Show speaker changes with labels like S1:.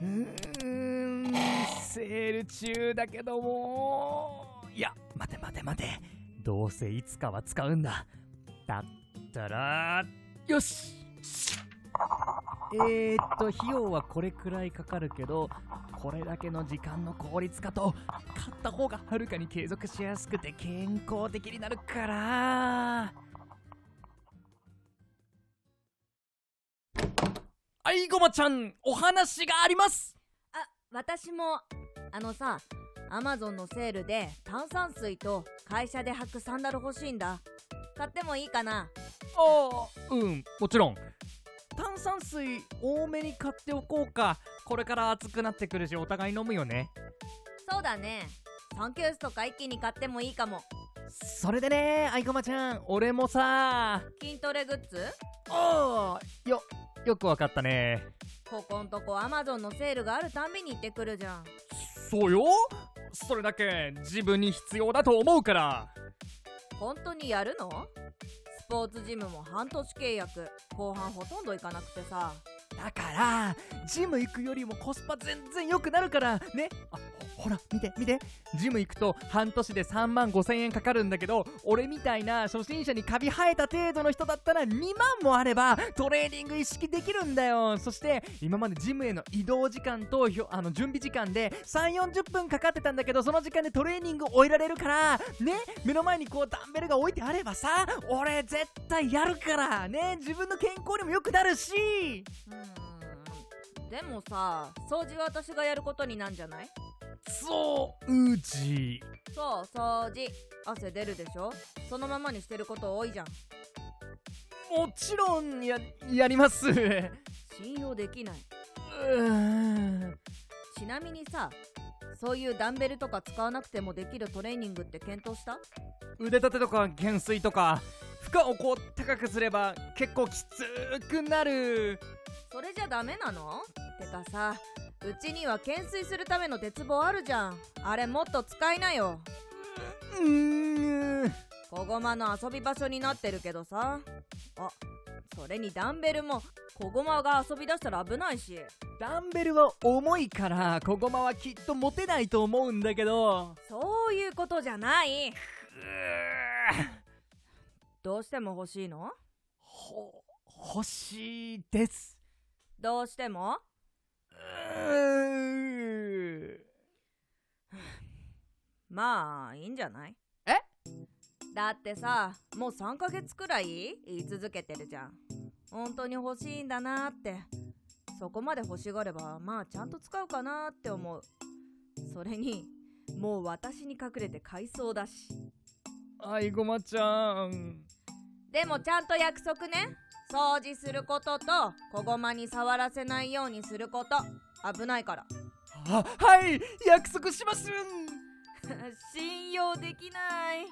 S1: うーんセール中だけども。いや待て待て待て。どうせいつかは使うんだ。だったらよし。えーっと費用はこれくらいかかるけどこれだけの時間の効率化と買った方がはるかに継続しやすくて健康的になるから。はいごまちゃんお話があります。
S2: あ私もあのさアマゾンのセールで炭酸水と会社で履くサンダル欲しいんだ。買ってもいいかな。
S1: ああうんもちろん。炭酸水多めに買っておこうか。これから暑くなってくるしお互い飲むよね。
S2: そうだね。3ケースとか一気に買ってもいいかも。
S1: それでねあいこまちゃん俺もさ
S2: 筋トレグッズ？
S1: ああよよくわかったね。
S2: ここんとこアマゾンのセールがあるたんびに行ってくるじゃん。
S1: そうよ。それだけ自分に必要だと思うから。
S2: 本当にやるの？スポーツジムも半年契約。後半ほとんど行かなくてさ。
S1: だからジム行くよりもコスパ全然良くなるからね。あほら見て見て。ジム行くと半年で3万5千円かかるんだけど俺みたいな初心者にカビ生えた程度の人だったら2万もあればトレーニング意識できるんだよ。そして今までジムへの移動時間とひょあの準備時間で3 4 0分かかってたんだけどその時間でトレーニング終えられるからね目の前にこうダンベルが置いてあればさ俺絶対やるからね自分の健康にも良くなるし。
S2: うん。でもさ掃除は私がやることになんじゃない？
S1: そううじ
S2: そう掃除汗出るでしょ？そのままにしてること多いじゃん。
S1: もちろんややります。う
S2: 信用できない。
S1: ーん。
S2: ちなみにさそういうダンベルとか使わなくてもできるトレーニングって検討した？
S1: 腕立てとか懸垂とか負荷をこう高くすれば結構きつくなる。
S2: それじゃダメなの？てかさうちには懸垂するための鉄棒あるじゃん。あれもっと使いなよ。
S1: うーん
S2: 小駒の遊び場所になってるけどさ。あそれにダンベルも小駒が遊び出したら危ないし。
S1: ダンベルは重いから小駒はきっと持てないと思うんだけど。
S2: そういうことじゃない。どうしても欲しいの？
S1: ほ欲しいです。
S2: どうしても？まあいいんじゃない？
S1: え？
S2: だってさもう3ヶ月くらい言い続けてるじゃん。本当に欲しいんだなって。そこまで欲しがればまあちゃんと使うかなって思う。それにもう私に隠れて買いそうだし。
S1: あいごまちゃん。
S2: でもちゃんと約束ね掃除することと小駒に触らせないようにすること。危ないから。
S1: あはい約束します。
S2: 信用できない